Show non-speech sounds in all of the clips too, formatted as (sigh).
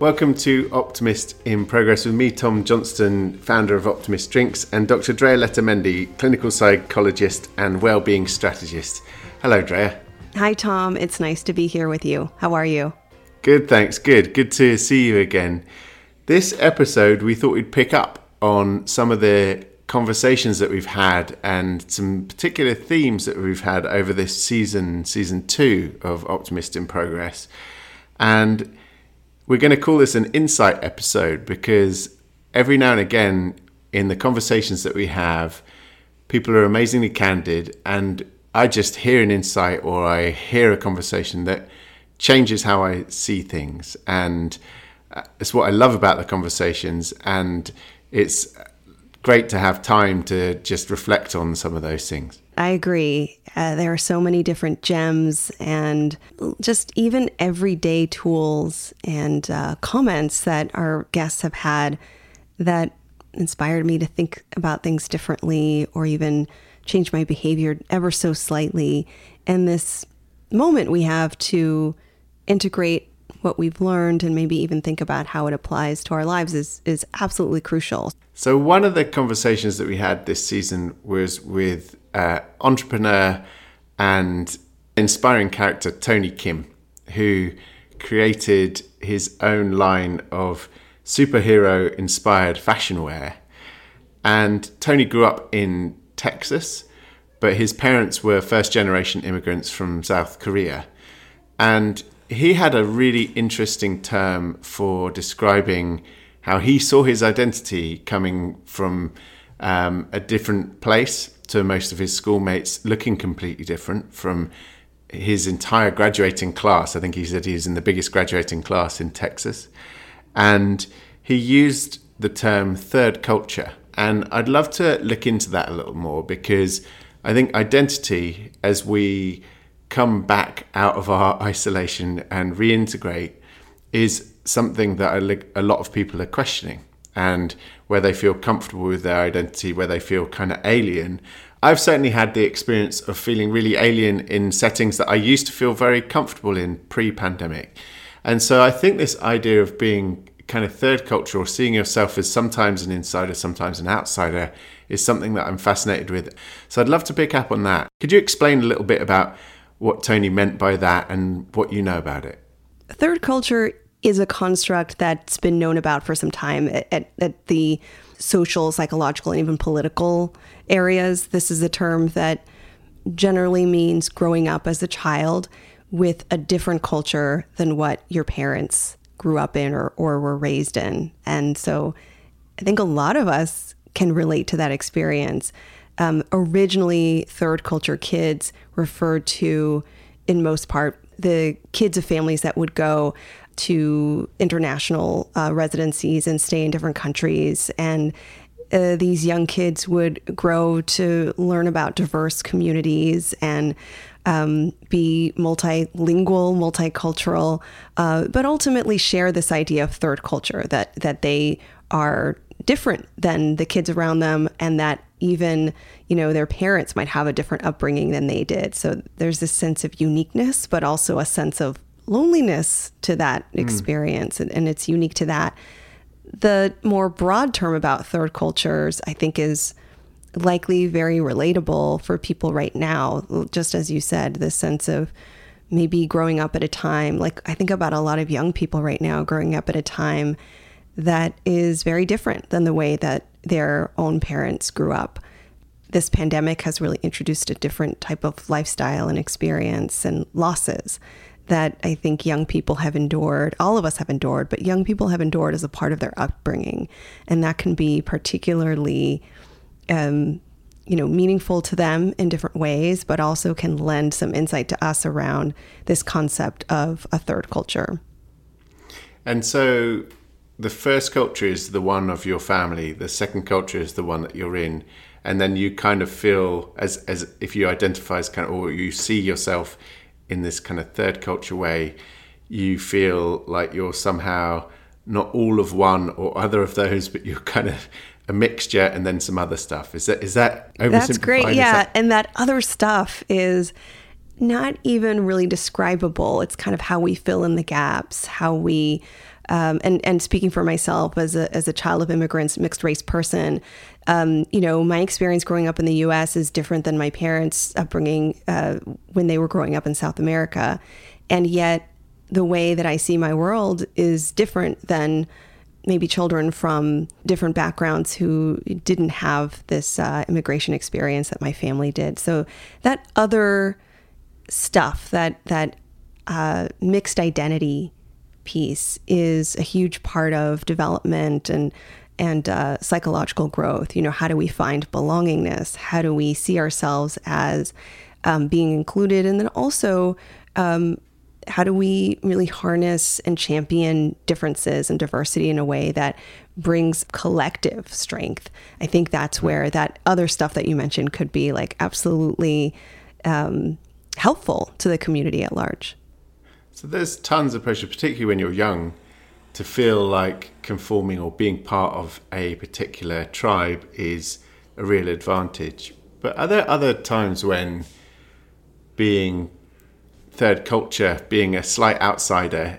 Welcome to Optimist in Progress with me, Tom Johnston, founder of Optimist Drinks, and Dr. Drea Letamendi, clinical psychologist and well-being strategist. Hello, Drea. Hi, Tom. It's nice to be here with you. How are you? Good, thanks. Good. Good to see you again. This episode, we thought we'd pick up on some of the conversations that we've had and some particular themes that we've had over this season, season two of Optimist in Progress. And we're going to call this an insight episode because every now and again in the conversations that we have, people are amazingly candid, and I just hear an insight or I hear a conversation that changes how I see things. And uh, it's what I love about the conversations. And it's great to have time to just reflect on some of those things. I agree. Uh, there are so many different gems and just even everyday tools and uh, comments that our guests have had that inspired me to think about things differently or even change my behavior ever so slightly. And this moment we have to integrate what we've learned and maybe even think about how it applies to our lives is, is absolutely crucial. So, one of the conversations that we had this season was with uh, entrepreneur and inspiring character Tony Kim, who created his own line of superhero inspired fashion wear. And Tony grew up in Texas, but his parents were first generation immigrants from South Korea. And he had a really interesting term for describing how he saw his identity coming from um, a different place to most of his schoolmates looking completely different from his entire graduating class. I think he said he was in the biggest graduating class in Texas. And he used the term third culture. And I'd love to look into that a little more because I think identity, as we come back out of our (laughs) isolation and reintegrate, is something that a lot of people are questioning and where they feel comfortable with their identity, where they feel kind of alien. I've certainly had the experience of feeling really alien in settings that I used to feel very comfortable in pre pandemic. And so I think this idea of being kind of third culture or seeing yourself as sometimes an insider, sometimes an outsider is something that I'm fascinated with. So I'd love to pick up on that. Could you explain a little bit about what Tony meant by that and what you know about it? Third culture is a construct that's been known about for some time at, at, the social, psychological, and even political areas. This is a term that generally means growing up as a child with a different culture than what your parents grew up in or, or were raised in. And so I think a lot of us can relate to that experience. Um, originally, third culture kids referred to, in most part, the kids of families that would go to international uh, residencies and stay in different countries. And uh, these young kids would grow to learn about diverse communities and um, be multilingual, multicultural, uh, but ultimately share this idea of third culture that that they are different than the kids around them, and that even you know their parents might have a different upbringing than they did. So there's this sense of uniqueness, but also a sense of loneliness to that hmm. experience, mm. and, and it's unique to that. The more broad term about third cultures, I think, is likely very relatable for people right now. Just as you said, this sense of maybe growing up at a time, like I think about a lot of young people right now growing up at a time that is very different than the way that their own parents grew up. This pandemic has really introduced a different type of lifestyle and experience and losses that I think young people have endured, all of us have endured, but young people have endured as a part of their upbringing. And that can be particularly, um, you know, meaningful to them in different ways, but also can lend some insight to us around this concept of a third culture. And so the first culture is the one of your family, the second culture is the one that you're in. And then you kind of feel as, as if you identify as kind of, or you see yourself in this kind of third culture way, you feel like you're somehow not all of one or other of those, but you're kind of a mixture and then some other stuff. Is that is that That's great. Yeah, that- and that other stuff is not even really describable. It's kind of how we fill in the gaps, how we, um, and and speaking for myself as a as a child of immigrants, mixed race person, um, you know, my experience growing up in the U.S. is different than my parents' upbringing uh, when they were growing up in South America, and yet the way that I see my world is different than maybe children from different backgrounds who didn't have this uh, immigration experience that my family did. So that other stuff, that that uh, mixed identity piece, is a huge part of development and and uh, psychological growth. You know, how do we find belongingness? How do we see ourselves as um, being included? And then also, um, how do we really harness and champion differences and diversity in a way that brings collective strength? I think that's where that other stuff that you mentioned could be like absolutely um, helpful to the community at large. So there's tons of pressure, particularly when you're young, to feel like conforming or being part of a particular tribe is a real advantage. But are there other times when being third culture, being a slight outsider,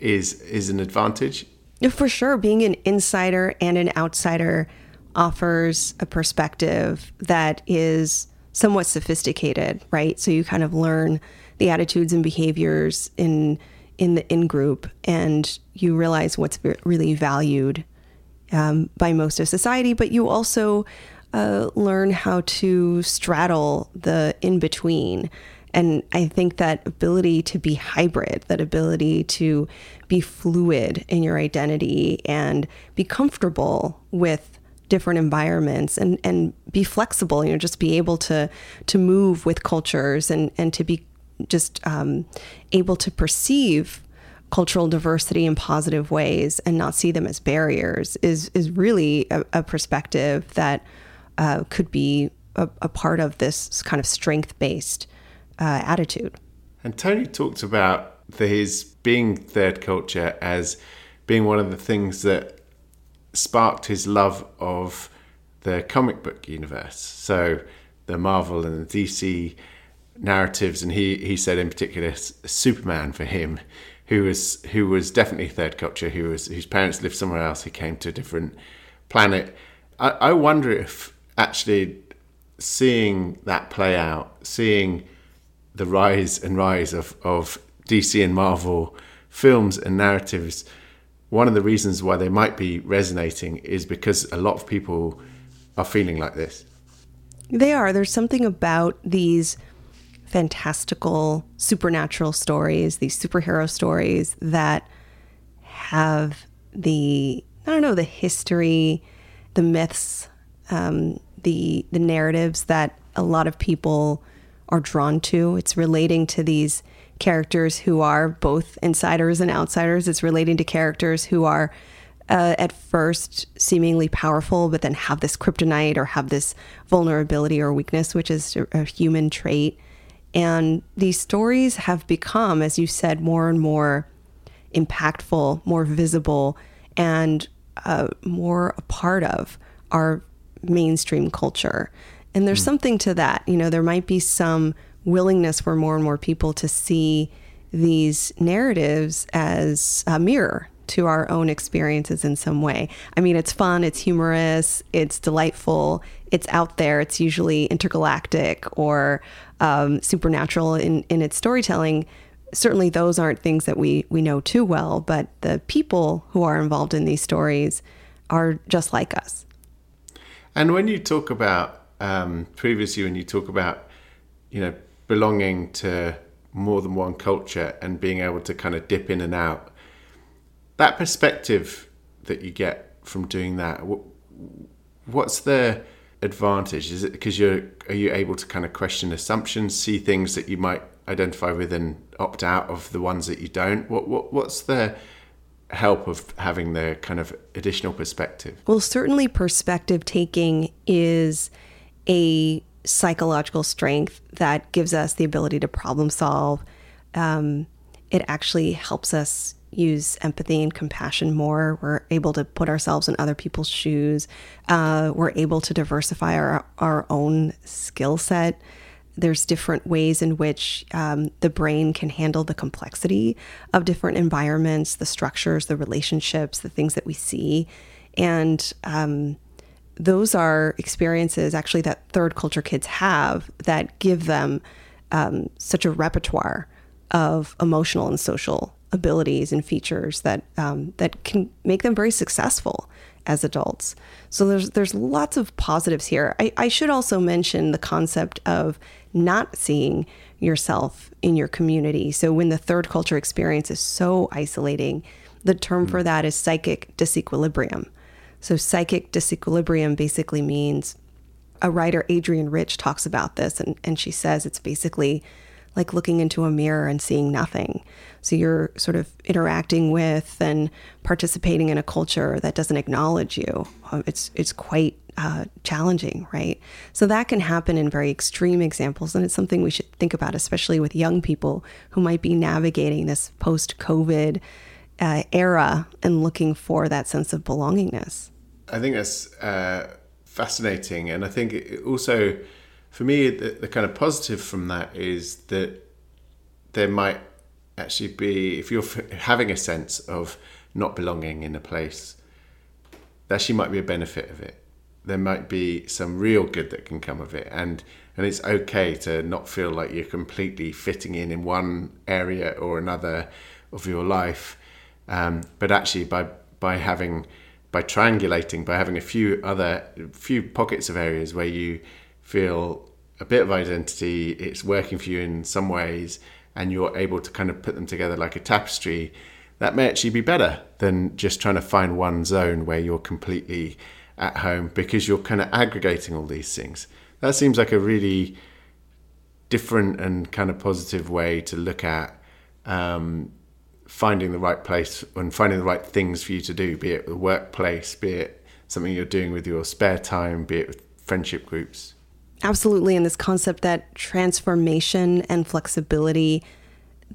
is is an advantage? For sure, being an insider and an outsider offers a perspective that is somewhat sophisticated, right? So you kind of learn the attitudes and behaviors in in the in group, and you realize what's really valued um, by most of society. But you also uh, learn how to straddle the in between. And I think that ability to be hybrid, that ability to be fluid in your identity and be comfortable with different environments and and be flexible you know just be able to to move with cultures and and to be just um, able to perceive cultural diversity in positive ways and not see them as barriers is is really a, a perspective that uh, could be a, a, part of this kind of strength based uh, attitude. And Tony talked about his being third culture as being one of the things that sparked his love of the comic book universe. So the Marvel and the DC narratives, and he he said in particular Superman for him, who was who was definitely third culture, who was whose parents lived somewhere else, he came to a different planet. I, I wonder if actually seeing that play out, seeing the rise and rise of, of DC and Marvel films and narratives one of the reasons why they might be resonating is because a lot of people are feeling like this. They are. There's something about these fantastical, supernatural stories, these superhero stories that have the, I don't know, the history, the myths, um, the the narratives that a lot of people are drawn to. It's relating to these characters who are both insiders and outsiders. It's relating to characters who are uh, at first seemingly powerful, but then have this kryptonite or have this vulnerability or weakness, which is a, a human trait. And these stories have become, as you said, more and more impactful, more visible, and uh, more a part of our mainstream culture. And there's mm. something to that. You know, there might be some willingness for more and more people to see these narratives as a mirror to our own experiences in some way. I mean, it's fun, it's humorous, it's delightful, it's out there, it's usually intergalactic or um, supernatural in, in its storytelling. Certainly, those aren't things that we, we know too well, but the people who are involved in these stories are just like us. And when you talk about um, previously, when you talk about, you know, belonging to more than one culture and being able to kind of dip in and out. That perspective that you get from doing that, what's the advantage? Is it because you're are you able to kind of question assumptions, see things that you might identify with, and opt out of the ones that you don't? What, what what's the help of having the kind of additional perspective? Well, certainly perspective taking is a psychological strength that gives us the ability to problem solve. Um, it actually helps us use empathy and compassion more. We're able to put ourselves in other people's shoes. Uh, we're able to diversify our, our own skill set. there's different ways in which um, the brain can handle the complexity of different environments, the structures, the relationships, the things that we see. And um, those are experiences actually that third culture kids have that give them um, such a repertoire of emotional and social abilities and features that um, that can make them very successful as adults. So there's there's lots of positives here. I, I should also mention the concept of not seeing yourself in your community. So when the third culture experience is so isolating, the term for that is psychic disequilibrium. So psychic disequilibrium basically means a writer, Adrienne Rich, talks about this, and, and she says it's basically like looking into a mirror and seeing nothing. So you're sort of interacting with and participating in a culture that doesn't acknowledge you. Um, it's it's quite uh, challenging, right? So that can happen in very extreme examples, and it's something we should think about, especially with young people who might be navigating this post-COVID uh, era and looking for that sense of belongingness. I think that's uh, fascinating, and I think also for me, the, the kind of positive from that is that there might actually be, if you're having a sense of not belonging in a place, there actually might be a benefit of it. There might be some real good that can come of it, and and it's okay to not feel like you're completely fitting in in one area or another of your life, um, but actually by by having by triangulating by having a few other few pockets of areas where you feel a bit of identity, it's working for you in some ways, and you're able to kind of put them together like a tapestry, that may actually be better than just trying to find one zone where you're completely at home because you're kind of aggregating all these things. That seems like a really different and kind of positive way to look at um, finding the right place and finding the right things for you to do, be it the workplace, be it something you're doing with your spare time, be it with friendship groups. Absolutely. And this concept that transformation and flexibility,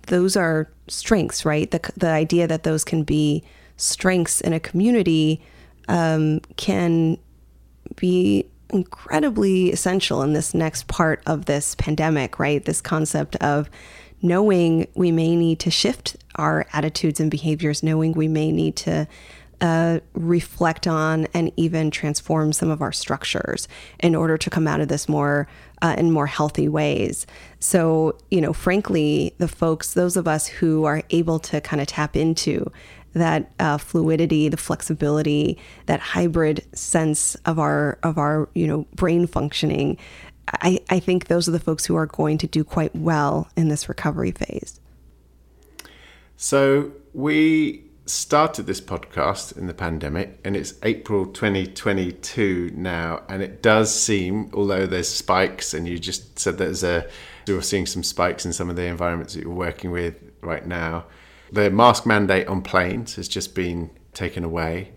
those are strengths, right? The, the idea that those can be strengths in a community um, can be incredibly essential in this next part of this pandemic, right? This concept of knowing we may need to shift our attitudes and behaviors, knowing we may need to uh, reflect on and even transform some of our structures in order to come out of this more uh, in more healthy ways. So, you know, frankly, the folks, those of us who are able to kind of tap into that uh, fluidity, the flexibility, that hybrid sense of our of our you know brain functioning, I, I think those are the folks who are going to do quite well in this recovery phase. So we started this podcast in the pandemic, and it's April 2022 now, and it does seem, although there's spikes, and you just said there's a you're seeing some spikes in some of the environments that you're working with right now. The mask mandate on planes has just been taken away.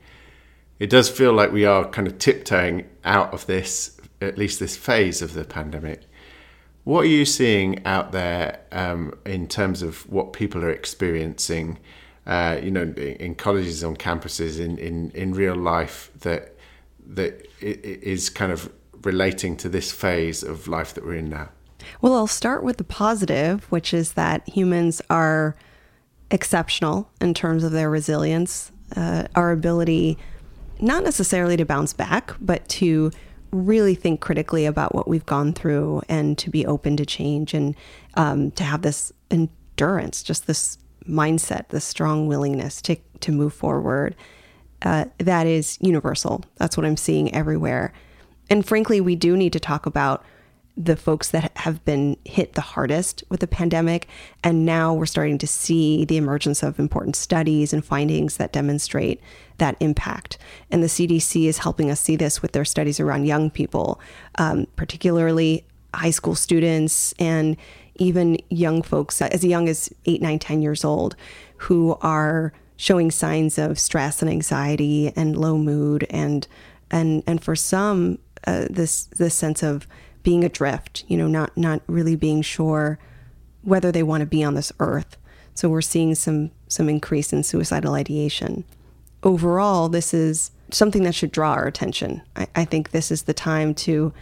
It does feel like we are kind of tiptoeing out of this, at least this phase of the pandemic. What are you seeing out there um, in terms of what people are experiencing? Uh, you know, in colleges, on campuses, in, in, in real life that that is kind of relating to this phase of life that we're in now? Well, I'll start with the positive, which is that humans are exceptional in terms of their resilience, uh, our ability not necessarily to bounce back, but to really think critically about what we've gone through and to be open to change and um, to have this endurance, just this mindset, the strong willingness to, to move forward, uh, that is universal. That's what I'm seeing everywhere. And frankly, we do need to talk about the folks that have been hit the hardest with the pandemic. And now we're starting to see the emergence of important studies and findings that demonstrate that impact. And the CDC is helping us see this with their studies around young people, um, particularly high school students and even young folks as young as eight, nine, 10 years old who are showing signs of stress and anxiety and low mood and and and for some uh, this this sense of being adrift you know not not really being sure whether they want to be on this earth. So we're seeing some some increase in suicidal ideation. Overall this is something that should draw our attention. I, I think this is the time to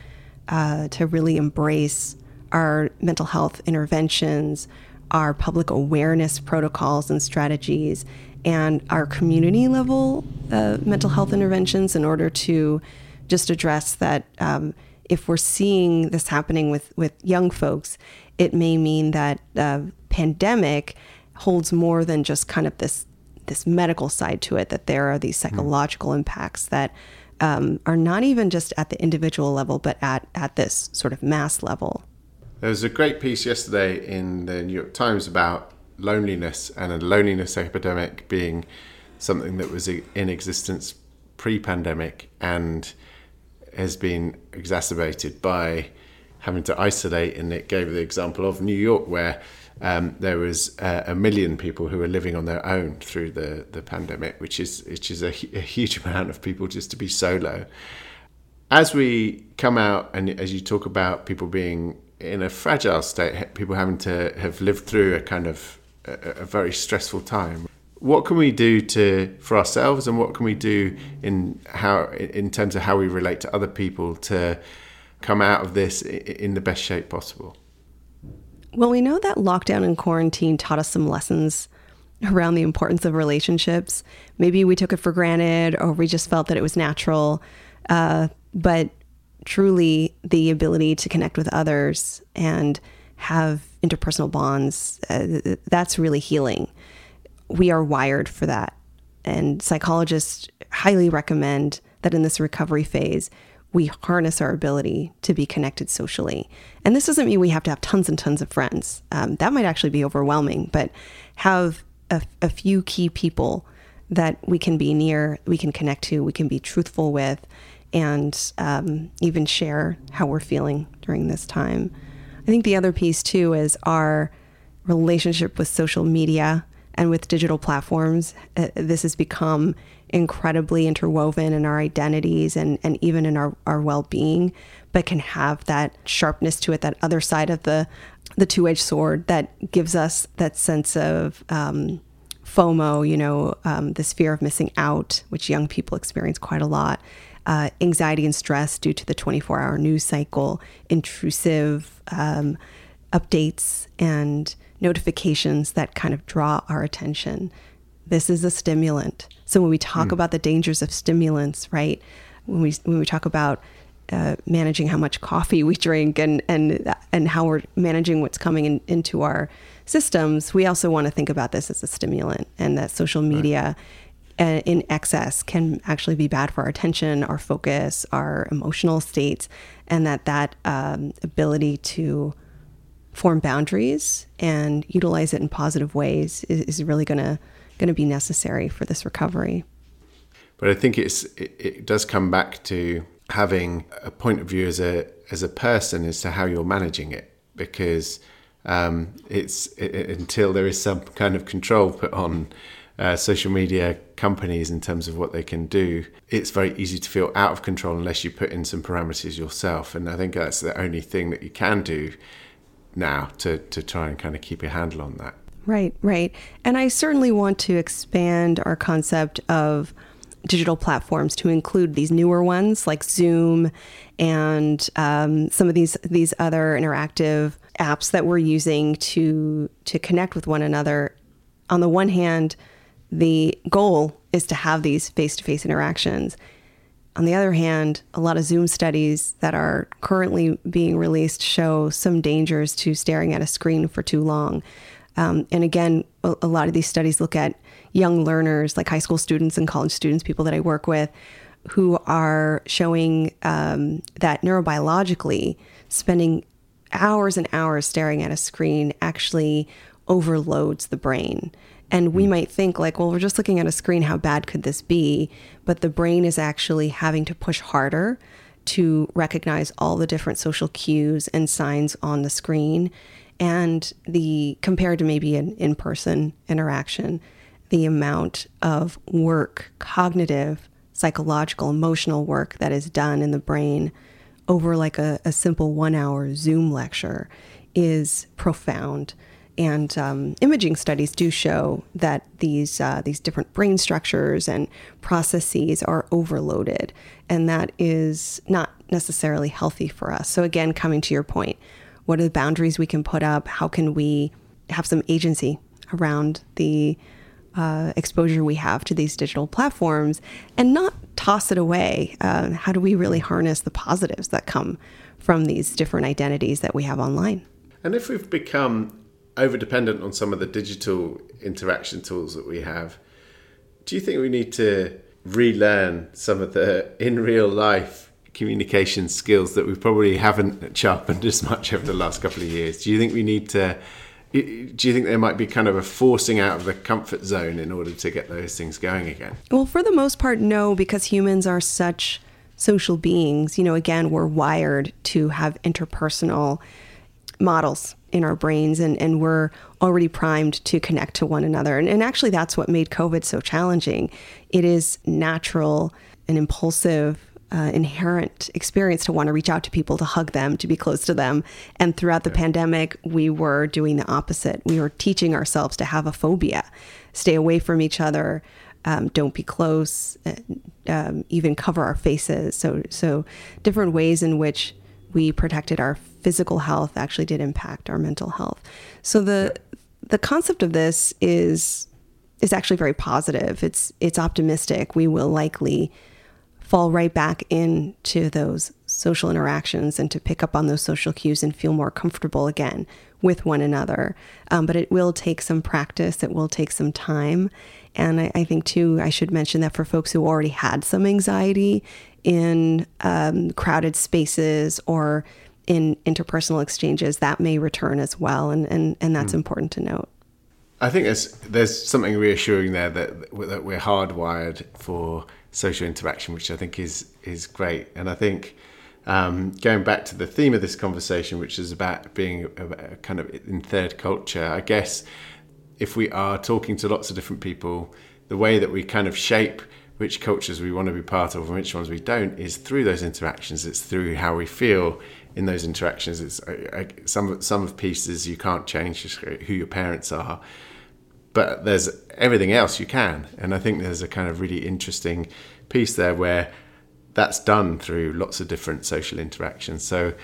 uh, to really embrace our mental health interventions, our public awareness protocols and strategies, and our community level uh, mental health interventions in order to just address that um, if we're seeing this happening with, with young folks, it may mean that uh, pandemic holds more than just kind of this this medical side to it. That there are these hmm. psychological mm. impacts that um, are not even just at the individual level, but at at this sort of mass level. There was a great piece yesterday in the New York Times about loneliness and a loneliness epidemic being something that was in existence pre-pandemic and has been exacerbated by having to isolate. And it gave the example of New York, where um, there was uh, a million people who were living on their own through the, the pandemic, which is which is a, a huge (laughs) amount of people just to be solo. As we come out, and as you talk about people being in a fragile state, people having to have lived through a kind of a, a very stressful time. What can we do to for ourselves and what can we do in how in terms of how we relate to other people to come out of this in the best shape possible? Well we know that lockdown and quarantine taught us some lessons around the importance of relationships. Maybe we took it for granted or we just felt that it was natural uh, but truly the ability to connect with others and have interpersonal bonds uh, that's really healing we are wired for that. And psychologists highly recommend that in this recovery phase, we harness our ability to be connected socially. And this doesn't mean we have to have tons and tons of friends. Um, that might actually be overwhelming, but have a, a few key people that we can be near, we can connect to, we can be truthful with, and um, even share how we're feeling during this time. I think the other piece too is our relationship with social media and with digital platforms, uh, this has become incredibly interwoven in our identities and, and even in our, our well being, but can have that sharpness to it, that other side of the, the two edged sword that gives us that sense of um, FOMO, you know, um, this fear of missing out, which young people experience quite a lot. Uh, anxiety and stress due to the 24 hour news cycle, intrusive um, updates, and notifications that kind of draw our attention. This is a stimulant. So when we talk mm. about the dangers of stimulants, right? When we when we talk about uh, managing how much coffee we drink and and and how we're managing what's coming in, into our systems, we also want to think about this as a stimulant, and that social media. Right. In excess can actually be bad for our attention, our focus, our emotional states, and that that um, ability to form boundaries and utilize it in positive ways is, is really going to going to be necessary for this recovery. But I think it's it, it, does come back to having a point of view as a as a person as to how you're managing it because um, it's it, until there is some kind of control put on uh, social media companies in terms of what they can do, it's very easy to feel out of control unless you put in some parameters yourself. And I think that's the only thing that you can do now to, to try and kind of keep a handle on that. Right, right. And I certainly want to expand our concept of digital platforms to include these newer ones like Zoom and um, some of these these other interactive apps that we're using to to connect with one another. On the one hand, the goal is to have these face to face interactions. On the other hand, a lot of Zoom studies that are currently being released show some dangers to staring at a screen for too long. Um, and again, a, lot of these studies look at young learners, like high school students and college students, people that I work with, who are showing um, that neurobiologically, spending hours and hours staring at a screen actually overloads the brain. And we hmm. might think, like, well, we're just looking at a screen. How bad could this be? But the brain is actually having to push harder to recognize all the different social cues and signs on the screen. And the compared to maybe an in person interaction, the amount of work, cognitive, psychological, emotional work that is done in the brain over like a, a simple one hour Zoom lecture is profound. And um, imaging studies do show that these uh, these different brain structures and processes are overloaded, and that is not necessarily healthy for us. So again, coming to your point, What are the boundaries we can put up? How can we have some agency around the uh, exposure we have to these digital platforms and not toss it away? Uh, how do we really harness the positives that come from these different identities that we have online? And if we've become over dependent on some of the digital interaction tools that we have, do you think we need to relearn some of the (laughs) in real life communication skills that we probably haven't sharpened as much over the last couple of years? Do you think we need to? Do you think there might be kind of a forcing out of the comfort zone in order to get those things going again? Well, for the most part, no, because humans are such social beings. You know, again, we're wired to have interpersonal models in our brains and, and we're already primed to connect to one another. And, and actually, that's what made COVID so challenging. It is natural and impulsive uh, inherent experience to want to reach out to people, to hug them, to be close to them. And throughout the yeah. pandemic, we were doing the opposite. We were teaching ourselves to have a phobia, stay away from each other, um, don't be close, uh, um, even cover our faces. So, so different ways in which we protected our physical health actually did impact our mental health. So the the concept of this is is actually very positive. It's it's optimistic. We will likely fall right back into those social interactions and to pick up on those social cues and feel more comfortable again with one another. Um, but it will take some practice, it will take some time. And I, I, think, too, I should mention that for folks who already had some anxiety in um, crowded spaces or in interpersonal exchanges, that may return as well. And, and, and that's mm. important to note. I think there's, there's something reassuring there that, that we're hardwired for social interaction, which I think is is great. And I think um, going back to the theme of this conversation, which is about being a, a kind of in third culture, I guess if we are talking to lots of different people, the way that we kind of shape which cultures we want to be part of and which ones we don't is through those interactions. It's through how we feel in those interactions. It's uh, some some of pieces you can't change who your parents are, but there's everything else you can. And I think there's a kind of really interesting piece there where that's done through lots of different social interactions. So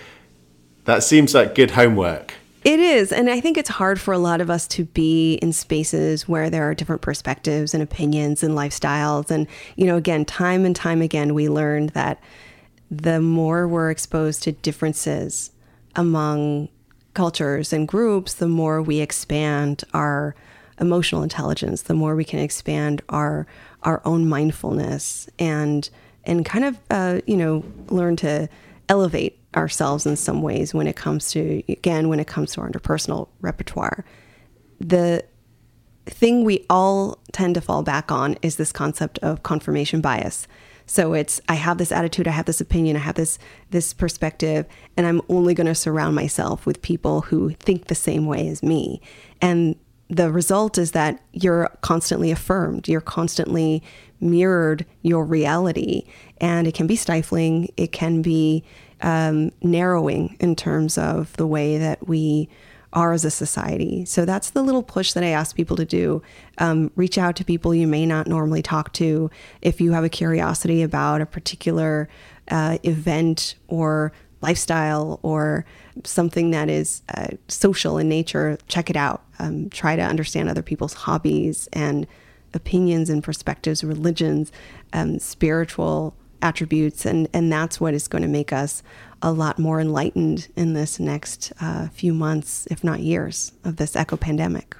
that seems like good homework. It is. And I think it's hard for a lot of us to be in spaces where there are different perspectives and opinions and lifestyles. And, you know, again, time and time again, we learned that the more we're exposed to differences among cultures and groups, the more we expand our emotional intelligence, the more we can expand our our own mindfulness and and kind of uh, you know learn to elevate ourselves in some ways when it comes to again when it comes to our interpersonal repertoire. The thing we all tend to fall back on is this concept of confirmation bias. So it's I have this attitude, I have this opinion, I have this this perspective, and I'm only going to surround myself with people who think the same way as me. And the result is that you're constantly affirmed, you're constantly mirrored your reality, and it can be stifling, it can be um, narrowing in terms of the way that we are as a society. So that's the little push that I ask people to do. Um, reach out to people you may not normally talk to. If you have a curiosity about a particular uh, event or lifestyle or something that is uh, social in nature, check it out. Um, try to understand other people's hobbies and opinions and perspectives, religions, um, spiritual attributes, and and that's what is going to make us a lot more enlightened in this next uh, few months, if not years, of this eco pandemic.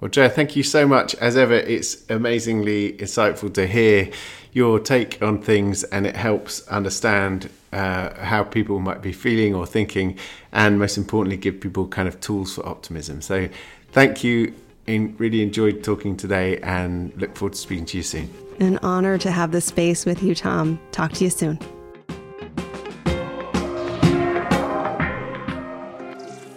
Well, Joe, thank you so much. As ever, it's amazingly insightful to hear your take on things, and it helps understand uh, how people might be feeling or thinking, and most importantly, give people kind of tools for optimism. So, thank you. In, really enjoyed talking today, and look forward to speaking to you soon. An honor to have this space with you, Tom. Talk to you soon.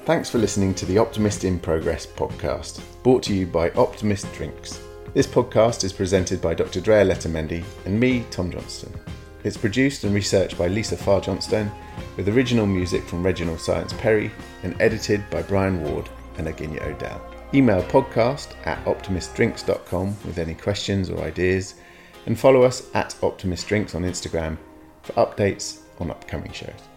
Thanks for listening to the Optimist in Progress podcast, brought to you by Optimist Drinks. This podcast is presented by Dr. Drea Letamendi and me, Tom Johnston. It's produced and researched by Lisa Farr Johnston, with original music from Reginald Science Perry, and edited by Brian Ward and Aginia Odell. Email podcast at optimistdrinks.com with any questions or ideas, and follow us at Optimist Drinks on Instagram for updates on upcoming shows.